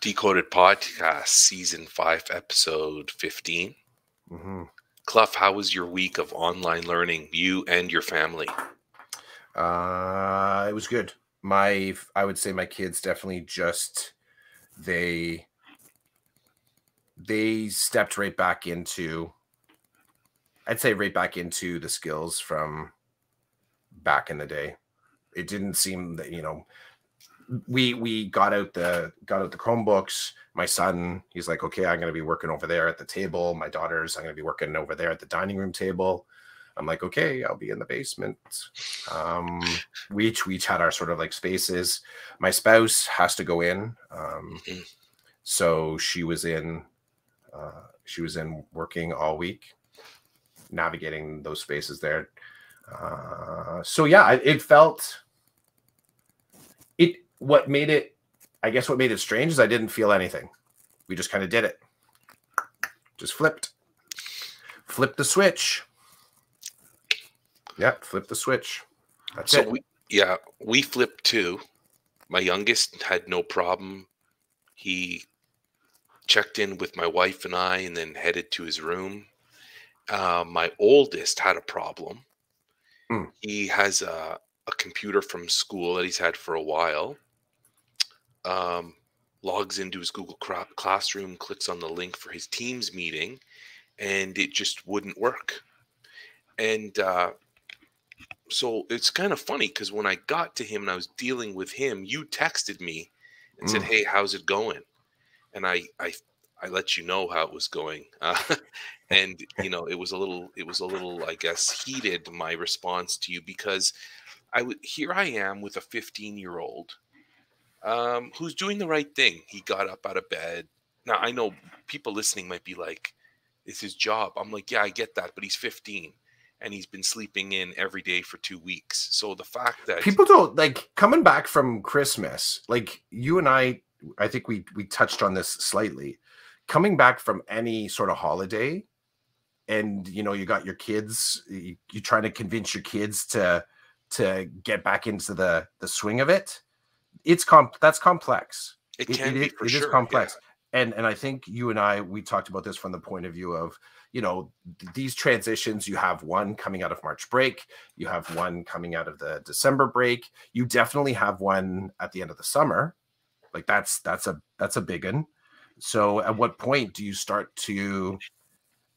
Decoded Podcast, Season 5, Episode 15. hmm Cluff, how was your week of online learning, you and your family? Uh, it was good. My, I would say my kids definitely just they they stepped right back into. I'd say right back into the skills from back in the day. It didn't seem that you know we we got out the got out the Chromebooks. My son, he's like, okay, I'm going to be working over there at the table. My daughters, I'm going to be working over there at the dining room table. I'm like, okay, I'll be in the basement. Um, we each we each had our sort of like spaces. My spouse has to go in, um, Mhm. so she was in. Uh, she was in working all week, navigating those spaces there. Uh, so yeah, I- it felt. What made it, I guess, what made it strange is I didn't feel anything. We just kind of did it. Just flipped, flipped the switch. Yep, flip the switch. That's So it. we, yeah, we flipped too. My youngest had no problem. He checked in with my wife and I, and then headed to his room. Uh, my oldest had a problem. Hmm. He has a, a computer from school that he's had for a while. Um, logs into his Google Classroom, clicks on the link for his Teams meeting, and it just wouldn't work. And uh, so it's kind of funny because when I got to him and I was dealing with him, you texted me and said, Mm. "Hey, how's it going?" And I I I let you know how it was going, uh, and you know it was a little it was a little I guess heated my response to you because I would here I am with a 15 year old um, who's doing the right thing. He got up out of bed. Now I know people listening might be like, "It's his job." I'm like, "Yeah, I get that," but he's 15 and he's been sleeping in every day for two weeks. So the fact that People don't like coming back from Christmas. Like you and I, I think we we touched on this slightly. Coming back from any sort of holiday, and you know you got your kids, you, you're trying to convince your kids to to get back into the the swing of it. It's comp that's complex. it it- can it be is- it is sure, yeah. complex and and i think you and i we talked about this from the point of view of you know these transitions you have one coming out of march break you have one coming out of the december break you definitely have one at the end of the summer like that's that's a that's a big one so at what point do you start to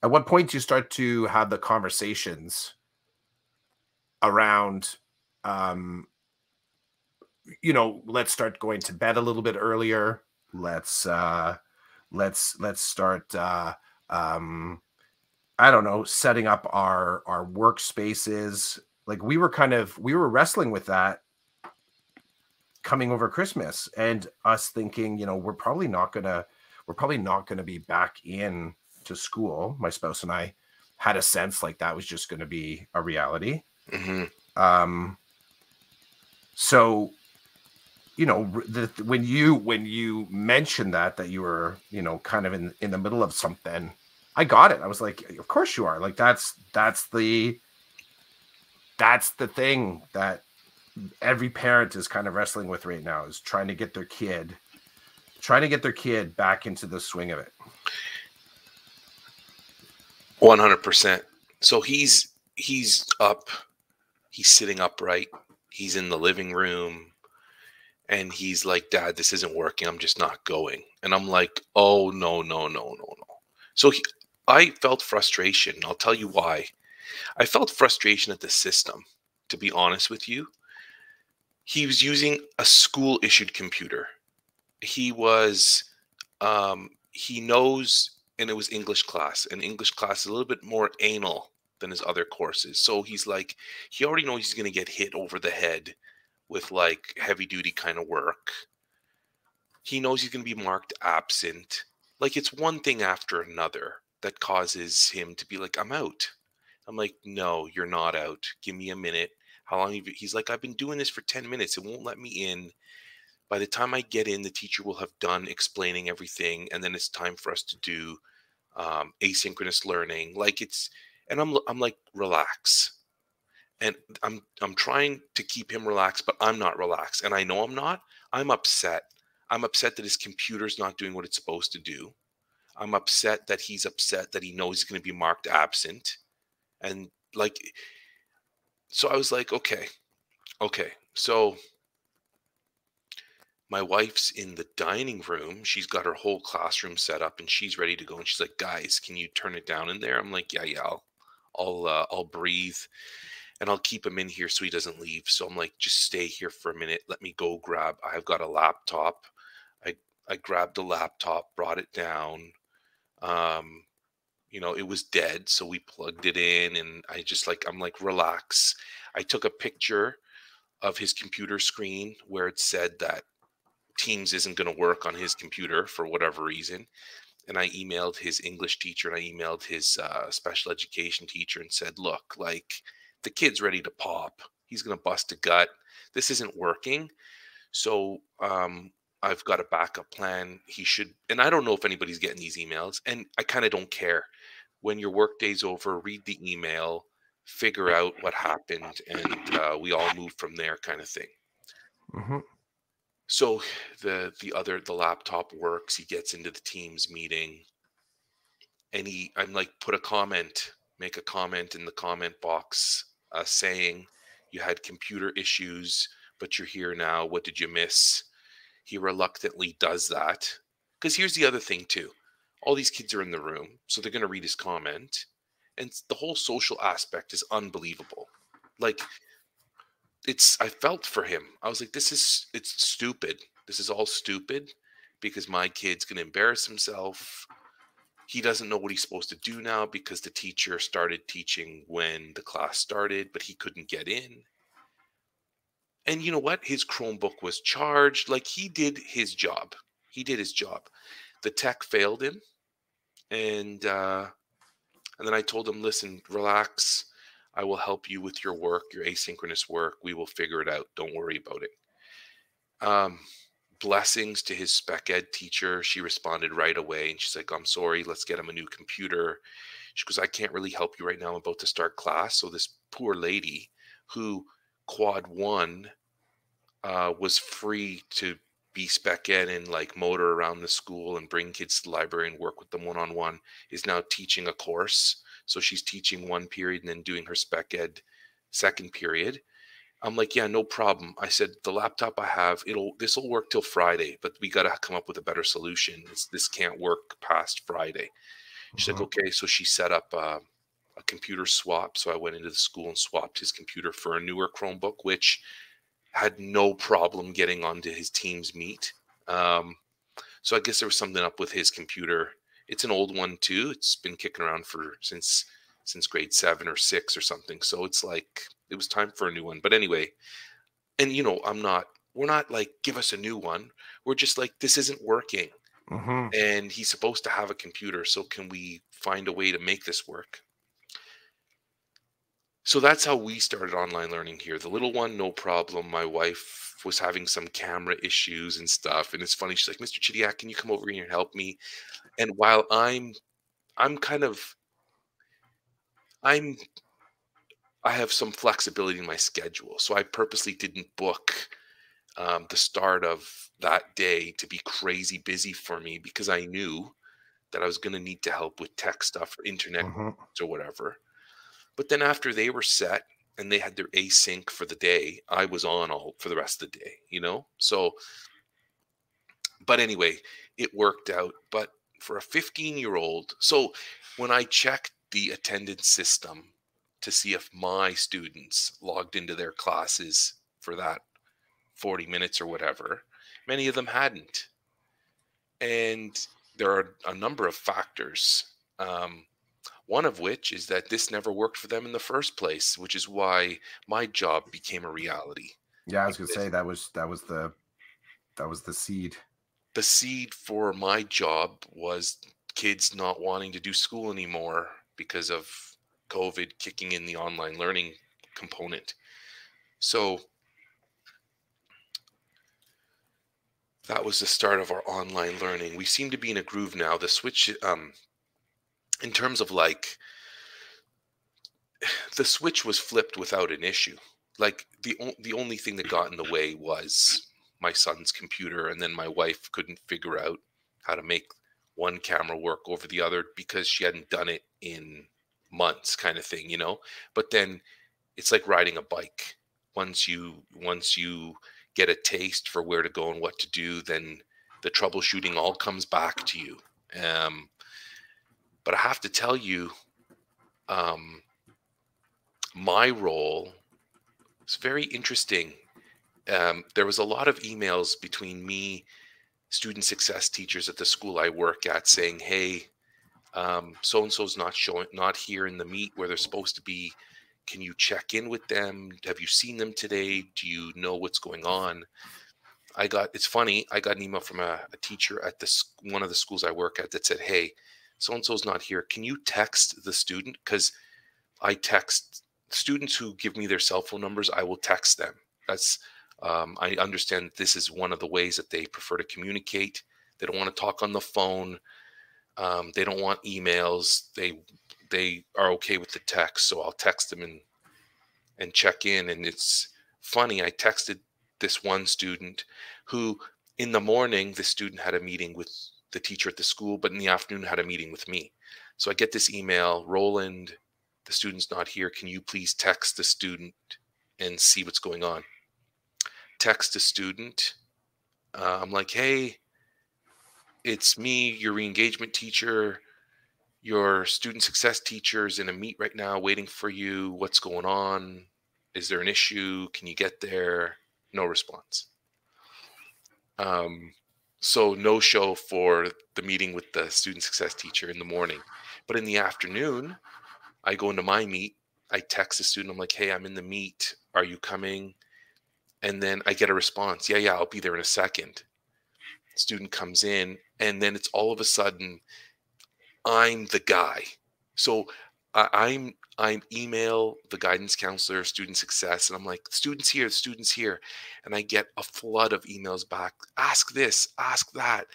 at what point do you start to have the conversations around um you know let's start going to bed a little bit earlier. Let's uh let's let's start uh um i don't know setting up our our workspaces. Like we were kind of we were wrestling with that coming over christmas and us thinking you know we're probably not gonna we're probably not gonna be back in to school. My spouse and i had a sense like that was just gonna be a reality. Hmm um so you know the, when you when you mentioned that that you were you know kind of in in the middle of something i got it. I was like of course you are. Like that's that's the that's the thing that every parent is kind of wrestling with right now is trying to get their kid trying to get their kid back into the swing of it. One hundred percent. So he's he's up, he's sitting upright, he's in the living room, and he's like, "Dad, this isn't working. I'm just not going." And I'm like, "Oh no, no, no, no, no." So he, I felt frustration. I'll tell you why. I felt frustration at the system. To be honest with you, he was using a school issued computer. He was, um, he knows and it was English class, and English class is a little bit more anal than his other courses. So he's like, he already knows he's going to get hit over the head with like heavy duty kind of work. He knows he's going to be marked absent. Like it's one thing after another that causes him to be like, I'm out. I'm like, no, you're not out. Give me a minute. How long? Have you? He's like, I've been doing this for 10 minutes. It won't let me in. By the time I get in, the teacher will have done explaining everything, and then it's time for us to do um, asynchronous learning. Like it's, and I'm I'm like, relax. And I'm I'm trying to keep him relaxed, but I'm not relaxed, and I know I'm not. I'm upset. I'm upset that his computer's not doing what it's supposed to do. I'm upset that he's upset that he knows he's going to be marked absent. And like, so I was like, okay, okay. So my wife's in the dining room. She's got her whole classroom set up and she's ready to go. And she's like, guys, can you turn it down in there? I'm like, yeah, yeah, I'll, I'll, uh, I'll breathe and I'll keep him in here so he doesn't leave. So I'm like, just stay here for a minute. Let me go grab. I've got a laptop. I I grabbed a laptop, brought it down. Um, you know, it was dead, so we plugged it in, and I just like I'm like, relax. I took a picture of his computer screen where it said that Teams isn't going to work on his computer for whatever reason. And I emailed his English teacher and I emailed his uh, special education teacher and said, look, like the kid's ready to pop. He's going to bust a gut. This isn't working. So um, I've got a backup plan. He should, and I don't know if anybody's getting these emails, and I kind of don't care. When your workday's over, read the email, figure out what happened, and uh, we all move from there, kind of thing. Mm-hmm. So the the other the laptop works. He gets into the Teams meeting, and he I'm like, put a comment, make a comment in the comment box uh, saying you had computer issues, but you're here now. What did you miss? He reluctantly does that. Because here's the other thing, too all these kids are in the room, so they're going to read his comment. And the whole social aspect is unbelievable. Like, it's, I felt for him. I was like, this is, it's stupid. This is all stupid because my kid's going to embarrass himself he doesn't know what he's supposed to do now because the teacher started teaching when the class started, but he couldn't get in. And you know what? His Chromebook was charged. Like he did his job. He did his job. The tech failed him. And uh and then I told him, listen, relax. I will help you with your work, your asynchronous work. We will figure it out. Don't worry about it. Um, blessings to his spec ed teacher. She responded right away and she's like, I'm sorry, let's get him a new computer. She goes, I can't really help you right now. I'm about to start class. So this poor lady who quad one uh, was free to be spec ed and like motor around the school and bring kids to the library and work with them one on one is now teaching a course. So she's teaching one period and then doing her spec ed second period. I'm like, yeah, no problem. I said, the laptop I have, it'll this will work till Friday, but we got to come up with a better solution. It's, this can't work past Friday. She's mm-hmm. like, okay. So she set up uh, a computer swap. So I went into the school and swapped his computer for a newer Chromebook, which had no problem getting onto his Teams Meet. Um, so I guess there was something up with his computer. It's an old one too. It's been kicking around for since since grade seven or six or something. So it's like it was time for a new one. But anyway, and you know, I'm not. We're not like give us a new one. We're just like this isn't working. Mm-hmm. And he's supposed to have a computer. So can we find a way to make this work? So that's how we started online learning here. The little one, no problem. My wife was having some camera issues and stuff. And it's funny, she's like, Mr. Chidiac, can you come over here and help me? And while I'm I'm kind of I'm I have some flexibility in my schedule. So I purposely didn't book um, the start of that day to be crazy busy for me because I knew that I was going to need to help with tech stuff or internet mm-hmm. or whatever. But then after they were set and they had their async for the day, I was on all for the rest of the day, you know? So, but anyway, it worked out. But for a 15 year old, so when I checked the attendance system to see if my students logged into their classes for that 40 minutes or whatever. Many of them hadn't. And there are a number of factors. Um, one of which is that this never worked for them in the first place, which is why my job became a reality. Yeah, I was gonna say that was that was the that was the seed. The seed for my job was kids not wanting to do school anymore because of COVID kicking in the online learning component. So that was the start of our online learning. We seem to be in a groove now. The switch, um, in terms of like, the switch was flipped without an issue. Like the the only thing that got in the way was my son's computer, and then my wife couldn't figure out how to make one camera work over the other because she hadn't done it in months, kind of thing, you know. But then it's like riding a bike. Once you once you get a taste for where to go and what to do, then the troubleshooting all comes back to you. Um, but I have to tell you, um, my role is very interesting. Um, there was a lot of emails between me, student success teachers at the school I work at, saying, "Hey, so and so's not showing, not here in the meet where they're supposed to be. Can you check in with them? Have you seen them today? Do you know what's going on?" I got. It's funny. I got an email from a, a teacher at this one of the schools I work at that said, "Hey." so and so's not here. Can you text the student? Because I text students who give me their cell phone numbers, I will text them. That's um, I understand this is one of the ways that they prefer to communicate. They don't want to talk on the phone. Um, they don't want emails. They they are okay with the text, so I'll text them and and check in. And it's funny. I texted this one student who, in the morning, the student had a meeting with the teacher at the school, but in the afternoon had a meeting with me. So I get this email, Roland, the student's not here. Can you please text the student and see what's going on? Text a student. Uh, I'm like, hey, it's me, your re-engagement teacher. Your student success teacher is in a meet right now waiting for you. What's going on? Is there an issue? Can you get there? No response. Um, so no show for the meeting with the student success teacher in the morning. But in the afternoon, I go into my meet. I text the student. I'm like, "Hey, I'm in the meet. Are you coming?" And then I get a response. Yeah, yeah, I'll be there in a second. Student comes in, and then it's all of a sudden, I'm the guy. So I, I'm i'm email the guidance counselor, student success, and I'm like, students here, students here. And I get a flood of emails back. Ask this, ask that.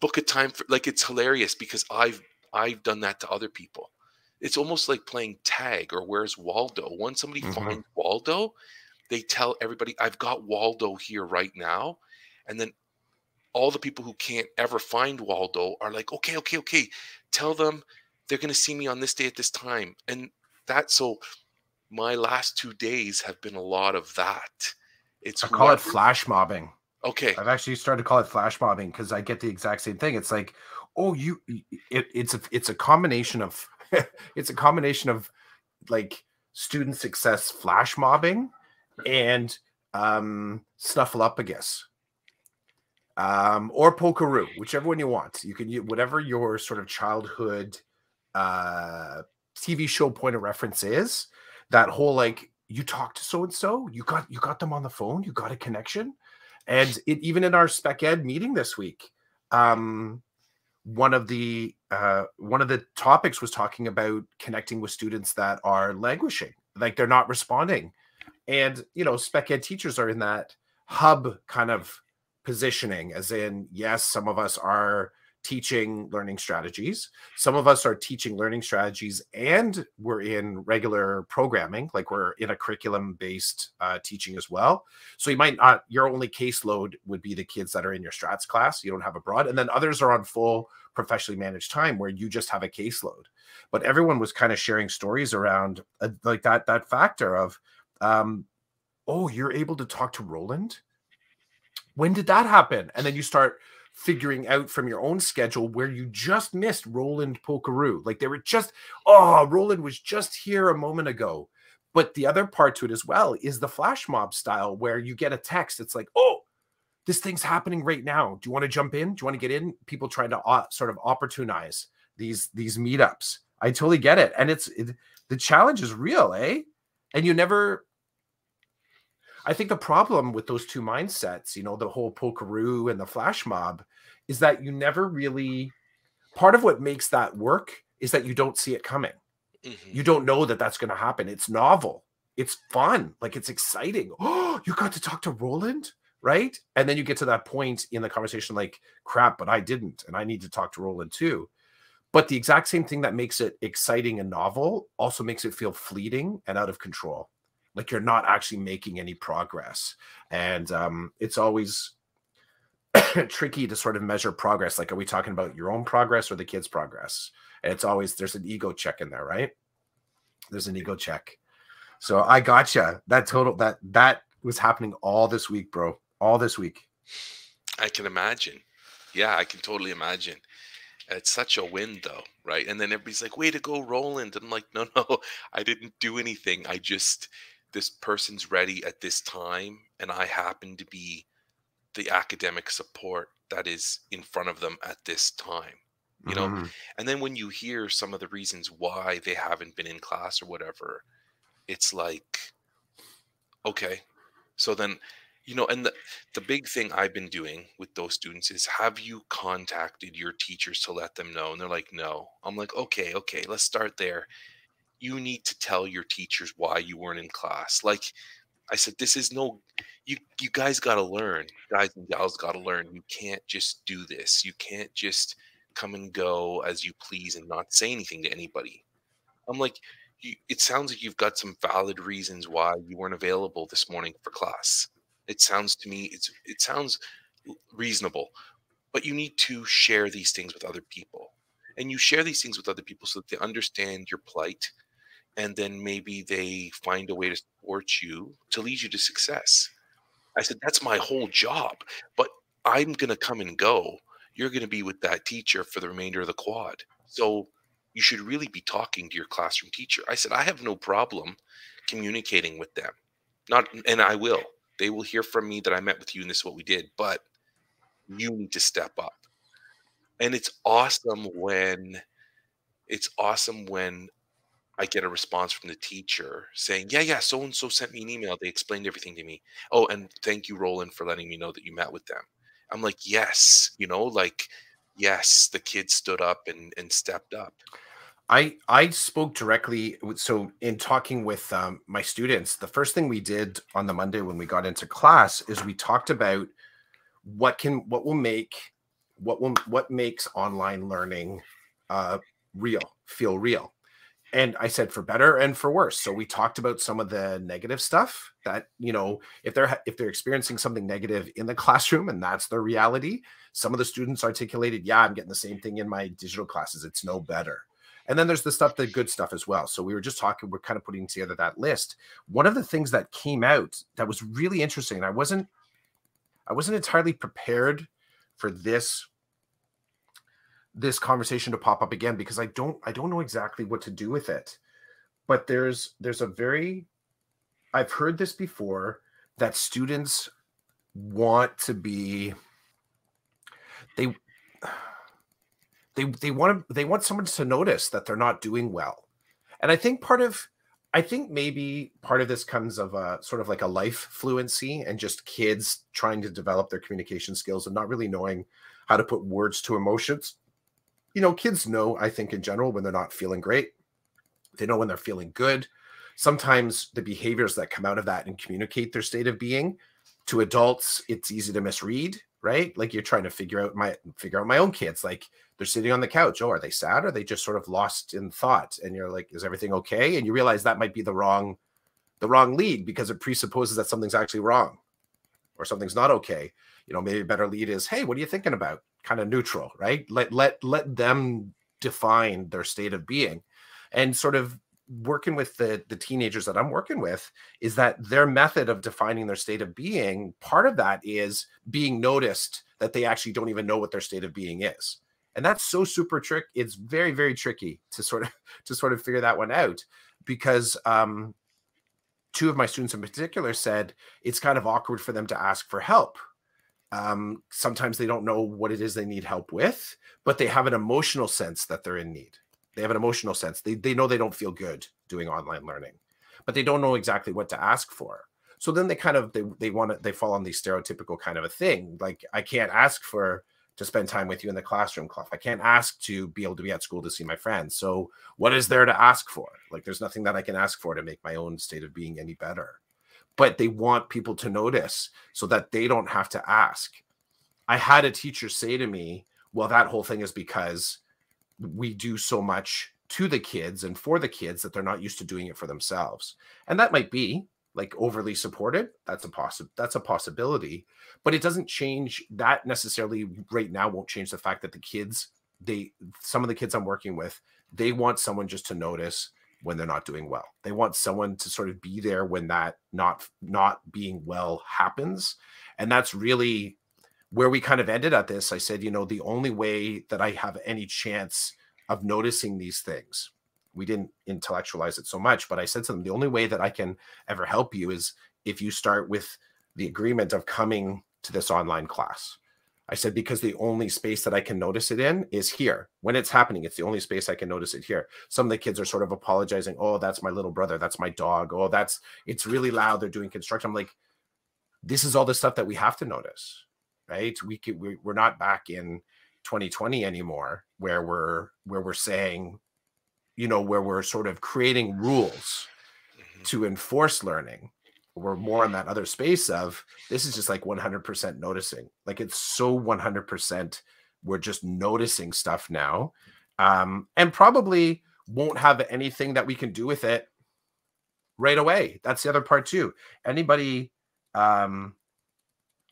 Book a time for like it's hilarious because I've I've done that to other people. It's almost like playing tag or where's Waldo. Once somebody mm-hmm. finds Waldo, they tell everybody, I've got Waldo here right now. And then all the people who can't ever find Waldo are like, okay, okay, okay. Tell them they're going to see me on this day at this time. And that, so my last two days have been a lot of that. It's I call it flash mobbing. Okay. I've actually started to call it flash mobbing because I get the exact same thing. It's like, oh, you, it, it's a, it's a combination of, it's a combination of like student success flash mobbing and um, snuffleupagus um, or Polkaroo, whichever one you want. You can use whatever your sort of childhood uh, TV show point of reference is. That whole like you talked to so and so, you got you got them on the phone, you got a connection, and it, even in our spec ed meeting this week, um, one of the uh, one of the topics was talking about connecting with students that are languishing, like they're not responding, and you know spec ed teachers are in that hub kind of positioning, as in yes, some of us are teaching learning strategies. Some of us are teaching learning strategies and we're in regular programming, like we're in a curriculum based uh, teaching as well. So you might not, your only caseload would be the kids that are in your strats class. You don't have a broad. And then others are on full professionally managed time where you just have a caseload. But everyone was kind of sharing stories around uh, like that, that factor of, um, oh, you're able to talk to Roland. When did that happen? And then you start figuring out from your own schedule where you just missed Roland Polkaroo. Like they were just, oh, Roland was just here a moment ago. But the other part to it as well is the flash mob style where you get a text. It's like, oh, this thing's happening right now. Do you want to jump in? Do you want to get in? People trying to uh, sort of opportunize these these meetups. I totally get it, and it's it, the challenge is real, eh? And you never I think the problem with those two mindsets, you know, the whole Polkaroo and the flash mob, is that you never really. Part of what makes that work is that you don't see it coming. Mm-hmm. You don't know that that's going to happen. It's novel. It's fun. Like it's exciting. Oh, you got to talk to Roland, right? And then you get to that point in the conversation, like, crap, but I didn't, and I need to talk to Roland too. But the exact same thing that makes it exciting and novel also makes it feel fleeting and out of control like you're not actually making any progress and um, it's always tricky to sort of measure progress like are we talking about your own progress or the kids progress and it's always there's an ego check in there right there's an ego check so i gotcha that total that that was happening all this week bro all this week I can imagine. Yeah, I can totally imagine. It's such a win, though, right? And then everybody's like, "Way to go, Roland!" And I'm like, "No, no, I didn't do anything. I just this person's ready at this time, and I happen to be the academic support that is in front of them at this time." You know, Mhm. and then when you hear some of the reasons why they haven't been in class or whatever, it's like, okay, so then, you know, and the the big thing I've been doing with those students is have you contacted your teachers to let them know? And they're like, no. I'm like, okay, okay, let's start there. You need to tell your teachers why you weren't in class. Like I said, this is no you you guys gotta learn. Guys and gals gotta learn. You can't just do this. You can't just come and go as you please and not say anything to anybody. I'm like, you, it sounds like you've got some valid reasons why you weren't available this morning for class. It sounds to me, it's it sounds reasonable, but you need to share these things with other people, and you share these things with other people so that they understand your plight, and then maybe they find a way to support you to lead you to success. I said that's my whole job, but I'm gonna come and go. You're gonna be with that teacher for the remainder of the quad, so you should really be talking to your classroom teacher. I said, I have no problem communicating with them. Not and I will. They will hear from me that I met with you and this is what we did, but you need to step up. And it's awesome when it's awesome when I get a response from the teacher saying, Yeah, yeah, so and so sent me an email. They explained everything to me. Oh, and thank you, Roland, for letting me know that you met with them. I'm like, Yes, you know, like, yes, the kid stood up and, and stepped up. I I spoke directly. So in talking with um, my students, the first thing we did on the Monday when we got into class is we talked about what can what will make what will what makes online learning uh, real, feel real. And I said for better and for worse. So we talked about some of the negative stuff that you know if they're if they're experiencing something negative in the classroom and that's their reality. Some of the students articulated, "Yeah, I'm getting the same thing in my digital classes. It's no better." And then there's the stuff, the good stuff as well. So we were just talking, we're kind of putting together that list. One of the things that came out that was really interesting, and I wasn't, I wasn't entirely prepared for this, this conversation to pop up again because I don't, I don't know exactly what to do with it. But there's, there's a very, I've heard this before that students want to be, they they they want to they want someone to notice that they're not doing well and i think part of i think maybe part of this comes of a sort of like a life fluency and just kids trying to develop their communication skills and not really knowing how to put words to emotions you know kids know i think in general when they're not feeling great. They know when they're feeling good. Sometimes the behaviors that come out of that and communicate their state of being to adults it's easy to misread right? Like you're trying to figure out my figure out my own kids. Like they're sitting on the couch. Oh are they sad? Are they just sort of lost in thought? And you're like is everything okay? And you realize that might be the wrong the wrong lead because it presupposes that something's actually wrong or something's not okay. You know maybe a better lead is hey what are you thinking about kind of neutral right? Let let let them define their state of being. And sort of working with the the teenagers that I'm working with is that their method of defining their state of being part of that is being noticed that they actually don't even know what their state of being is. And that's so super trick it's very very tricky to sort of to sort of figure that one out because um two of my students in particular said it's kind of awkward for them to ask for help um sometimes they don't know what it is they need help with but they have an emotional sense that they're in need. They have an emotional sense. They, they know they don't feel good doing online learning but they don't know exactly what to ask for. So then they kind of they, they want to they fall on the stereotypical kind of a thing like i can't ask for to spend time with you in the classroom Cluff. i can't ask to be able to be at school to see my friends. So what is there to ask for? Like there's nothing that i can ask for to make my own state of being any better but they want people to notice so that they don't have to ask i had a teacher say to me well that whole thing is because we do so much to the kids and for the kids that they're not used to doing it for themselves. And that might be, like overly supported that's a possi- that's a possibility but it doesn't change that necessarily right now won't change the fact that the kids they some of the kids i'm working with they want someone just to notice when they're not doing well. They want someone to sort of be there when that not not being well happens. And that's really where we kind of ended at this. I said you know the only way that i have any chance of noticing these things we didn't intellectualize it so much but i said to them the only way that i can ever help you is if you start with the agreement of coming to this online class i said because the only space that i can notice it in is here when it's happening it's the only space i can notice it here some of the kids are sort of apologizing oh that's my little brother that's my dog oh that's it's really loud they're doing construction i'm like this is all the stuff that we have to notice right we could we, we're not back in 2020 anymore where we're where we're saying you know, where we're sort of creating rules mm-hmm. to enforce learning. We're more in that other space of this is just like 100% noticing. Like it's so 100%. We're just noticing stuff now. Um, and probably won't have anything that we can do with it right away. That's the other part too. Anybody, um,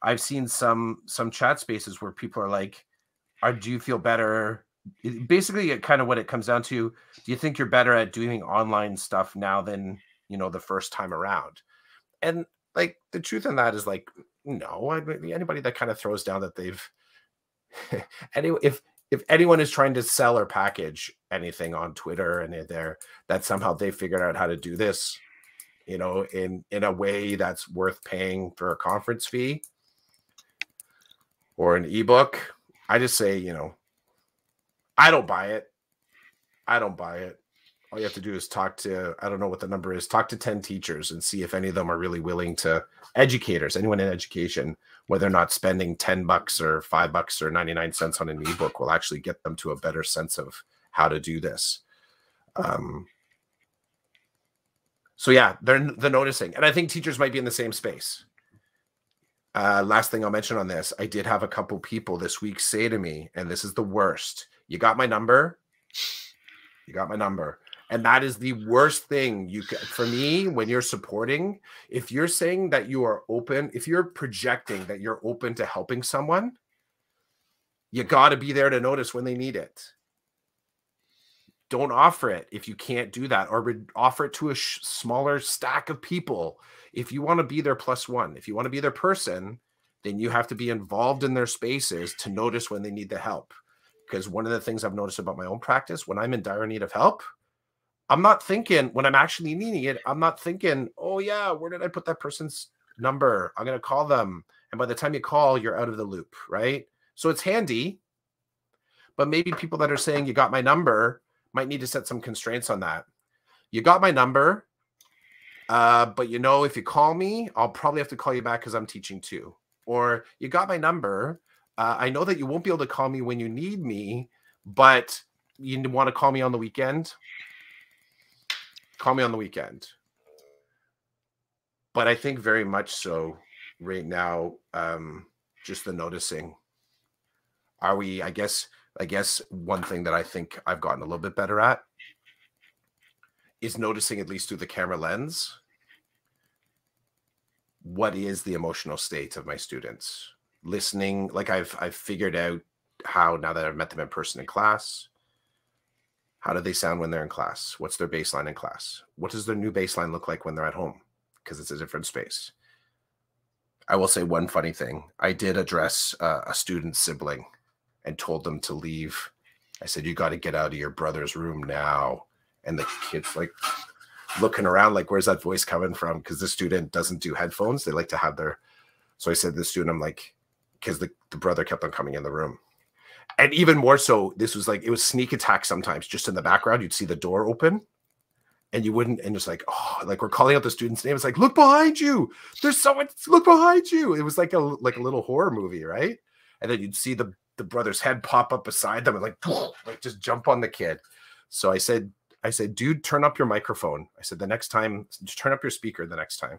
I've seen some some chat spaces where people are like, "Are do you feel better basically kind of what it comes down to do you think you're better at doing online stuff now than you know the first time around and like the truth in that is like no anybody that kind of throws down that they've anyway if if anyone is trying to sell or package anything on twitter and there that somehow they figured out how to do this you know in in a way that's worth paying for a conference fee or an ebook i just say you know I don't buy it. I don't buy it. All you have to do is talk to, I don't know what the number is, talk to 10 teachers and see if any of them are really willing to, educators, anyone in education, whether or not spending 10 bucks or five bucks or 99 cents on an ebook will actually get them to a better sense of how to do this. Um, so yeah, they're the noticing. And I think teachers might be in the same space. Uh, last thing I'll mention on this, I did have a couple people this week say to me, and this is the worst you got my number. You got my number. And that is the worst thing you can for me when you're supporting. If you're saying that you are open, if you're projecting that you're open to helping someone, you got to be there to notice when they need it. Don't offer it if you can't do that, or offer it to a smaller stack of people. If you want to be their plus one, if you want to be their person, then you have to be involved in their spaces to notice when they need the help. Because one of the things I've noticed about my own practice, when I'm in dire need of help, I'm not thinking when I'm actually needing it, I'm not thinking, oh yeah, where did I put that person's number? I'm gonna call them. And by the time you call, you're out of the loop, right? So it's handy. But maybe people that are saying you got my number might need to set some constraints on that. You got my number, uh, but you know, if you call me, I'll probably have to call you back because I'm teaching too. Or you got my number, uh, I know that you won't be able to call me when you need me, but you want to call me on the weekend. Call me on the weekend. But I think very much so right now, um, just the noticing. Are we, I guess, I guess one thing that I think I've gotten a little bit better at is noticing, at least through the camera lens, what is the emotional state of my students listening like i've i've figured out how now that i've met them in person in class how do they sound when they're in class? What's their baseline in class? What does their new baseline look like when they're at home? Because it's a different space. I will say one funny thing. I did address uh, a student sibling and told them to leave. I said you got to get out of your brother's room now. And the kids like looking around like where's that voice coming from? Because the student doesn't do headphones. They like to have their so i said to the student i'm like because the, the brother kept on coming in the room. And even more so, this was like it was sneak attack sometimes, just in the background. You'd see the door open and you wouldn't, and it's like, oh, like we're calling out the student's name. It's like, look behind you. There's someone, look behind you. It was like a like a little horror movie, right? And then you'd see the the brother's head pop up beside them and like, like just jump on the kid. So I said, I said, dude, turn up your microphone. I said, the next time, just turn up your speaker the next time.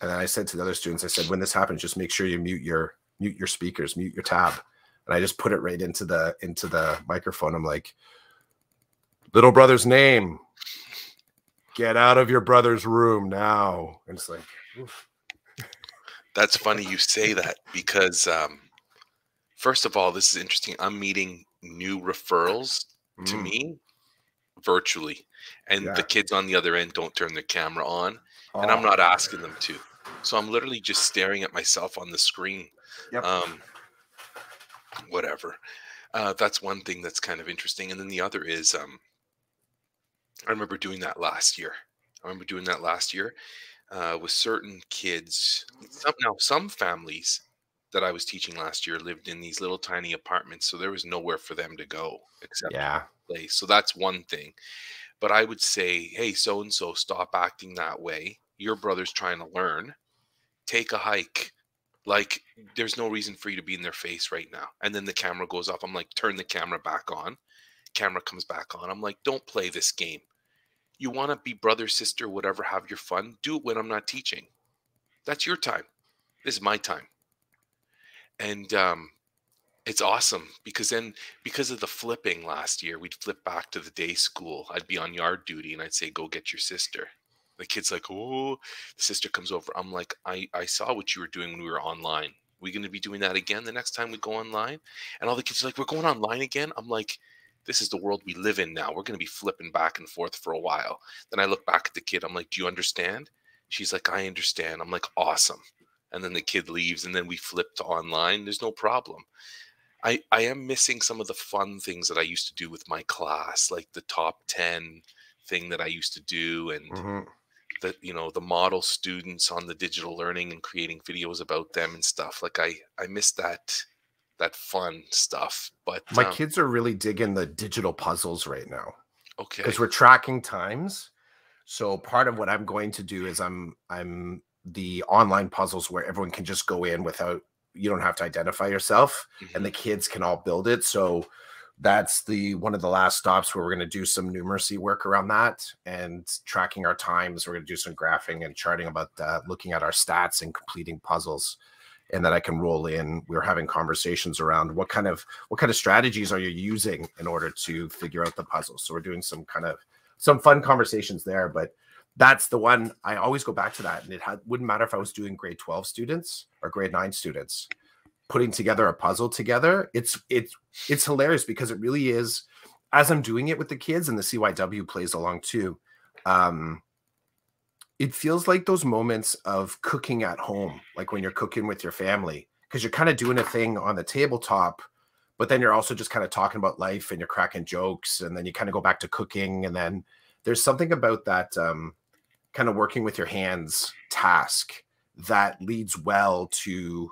And then I said to the other students, I said, when this happens, just make sure you mute your mute your speakers, mute your tab. And I just put it right into the into the microphone. I'm like, little brother's name. get out of your brother's room now. And it's like, oof. That's funny you say that because, um, first of all, this is interesting. I'm meeting new referrals to Mm, me virtually, and Yeah. the kids on the other end don't turn their camera on, and I'm oh, not asking them to. So I'm literally just staring at myself on the screen. Yep. Um, whatever. Uh, that's one thing that's kind of interesting, and then the other is, um, I remember doing that last year. I remember doing that last year uh, with certain kids. Some, now, some families that I was teaching last year lived in these little tiny apartments, so there was nowhere for them to go except yeah. place. So that's one thing. But I would say, hey, so and so, stop acting that way. Your brother's trying to learn. Take a hike. Like, there's no reason for you to be in their face right now. And then the camera goes off. I'm like, turn the camera back on. Camera comes back on. I'm like, don't play this game. You want to be brother, sister, whatever, have your fun. Do it when I'm not teaching. That's your time. This is my time. And um, it's awesome because then because of the flipping last year, we'd flip back to the day school. I'd be on yard duty and I'd say, "Go get your sister." The kid's like, "Oh," the sister comes over. I'm like, "I I saw what you were doing when we were online. We going to be doing that again the next time we go online?" And all the kids are like, "We're going online again." I'm like, "This is the world we live in now. We're going to be flipping back and forth for a while." Then I look back at the kid. I'm like, "Do you understand?" She's like, "I understand." I'm like, "Awesome." And then the kid leaves, and then we flip to online. There's no problem. I, I am missing some of the fun things that I used to do with my class, like the top 10 thing that I used to do and Mhm. The you know the model students on the digital learning and creating videos about them and stuff. Like I I miss that that fun stuff. But My um, kids are really digging the digital puzzles right now okay. because we're tracking times. So part of what I'm going to do is I'm I'm the online puzzles where everyone can just go in without you don't have to identify yourself and the Mhm. kids can all build it. So that's the one of the last stops where we're going to do some numeracy work around that and tracking our times. We're going to do some graphing and charting about looking at our stats and completing puzzles. And then I can roll in. We are having conversations around what kind of what kind of strategies are you using in order to figure out the puzzle. So we're doing some kind of some fun conversations there. But that's the one I always go back to that. And it wouldn't matter if I was doing grade 12 students or grade nine students putting together a puzzle together. It's it's it's hilarious because it really is as I'm doing it with the kids and the CYW plays along too. Um it feels like those moments of cooking at home, like when you're cooking with your family, because you're kind of doing a thing on the tabletop, but then you're also just kind of talking about life and you're cracking jokes, and then you kind of go back to cooking, and then there's something about that um, kind of working with your hands task that leads well to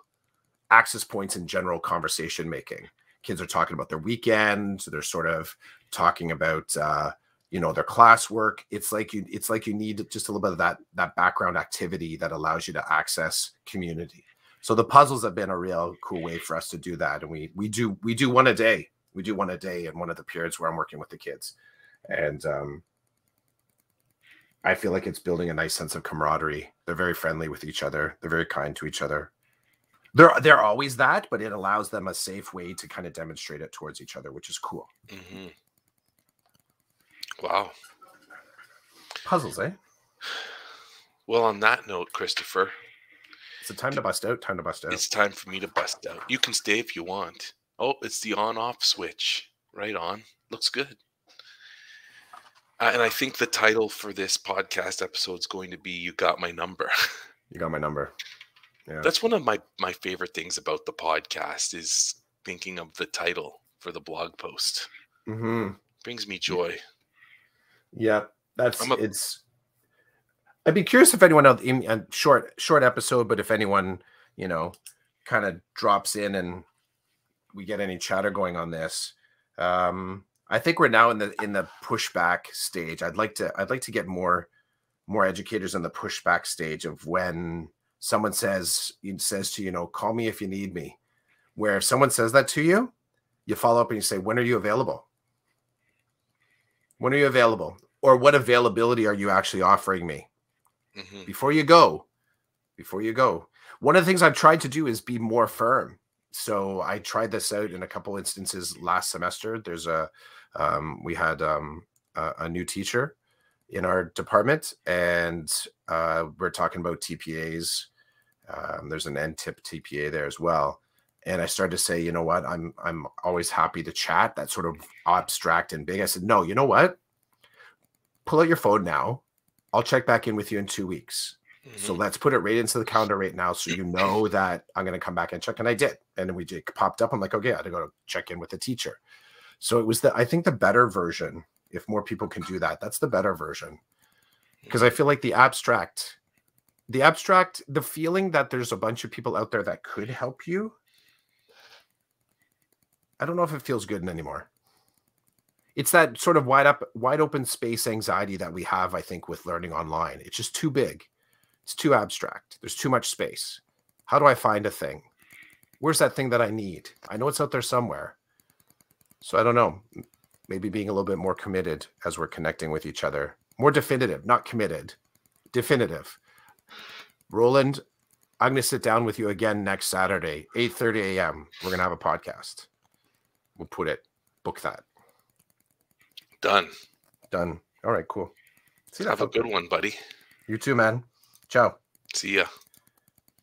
access points in general conversation making. Kids are talking about their weekend, they're sort of talking about uh, you know their classwork. It's like you it's like you need just a little bit of that that background activity that allows you to access community. So the puzzles have been a real cool way for us to do that and we we do we do one a day. We do one a day in one of the periods where i'm working with the kids. And um i feel like it's building a nice sense of camaraderie. They're very friendly with each other. They're very kind to each other they're they're always that but it allows them a safe way to kind of demonstrate it towards each other which is cool Mhm. Wow. puzzles eh Well, on that note, Christopher, it's a time to bust out time to bust out it's time for me to bust out. You can stay if you want. Oh, it's the on off switch. Right on. Looks good. Uh, and I think the title for this podcast episode is going to be "You Got My Number." You got my number. Yeah. That's one of my my favorite things about the podcast is thinking of the title for the blog post. hmm Brings me joy. Yeah, that's a- it's. I'd be curious if anyone else in a short short episode, but if anyone you know kind of drops in and we get any chatter going on this. Um, I think we're now in the in the pushback stage. I'd like to I'd like to get more more educators in the pushback stage of when someone says says to you know call me if you need me. Where if someone says that to you, you follow up and you say when are you available? When are you available? Or what availability are you actually offering me? hmm Before you go, before you go. One of the things I've tried to do is be more firm. So I tried this out in a couple instances last semester. There's a um, we had um, a, a new teacher in our department, and uh, we're talking about TPAs. Um, there's an NTIP TPA there as well. And I started to say, you know what, I'm I'm always happy to chat. That sort of abstract and big. I said, no, you know what? Pull out your phone now. I'll check back in with you in two weeks. So Mhm. let's put it right into the calendar right now, so you know that I'm going to come back and check. And I did, and then we just popped up. I'm like, okay, I had to go check in with the teacher. So it was the I think the better version. If more people can do that, that's the better version. Because I feel like the abstract, the abstract, the feeling that there's a bunch of people out there that could help you. I don't know if it feels good anymore. It's that sort of wide up, wide open space anxiety that we have, I think, with learning online. It's just too big. It's too abstract. There's too much space. How do I find a thing? Where's that thing that I need? I know it's out there somewhere. So I don't know. Maybe being a little bit more committed as we're connecting with each other. More definitive, not committed. Definitive. Roland, I'm going to sit down with you again next Saturday, 8:30 a.m. We're going to have a podcast. We'll put it, book that. Done. Done. All right, cool. See you. Have a good one, buddy. You too, man. Ciao. See ya.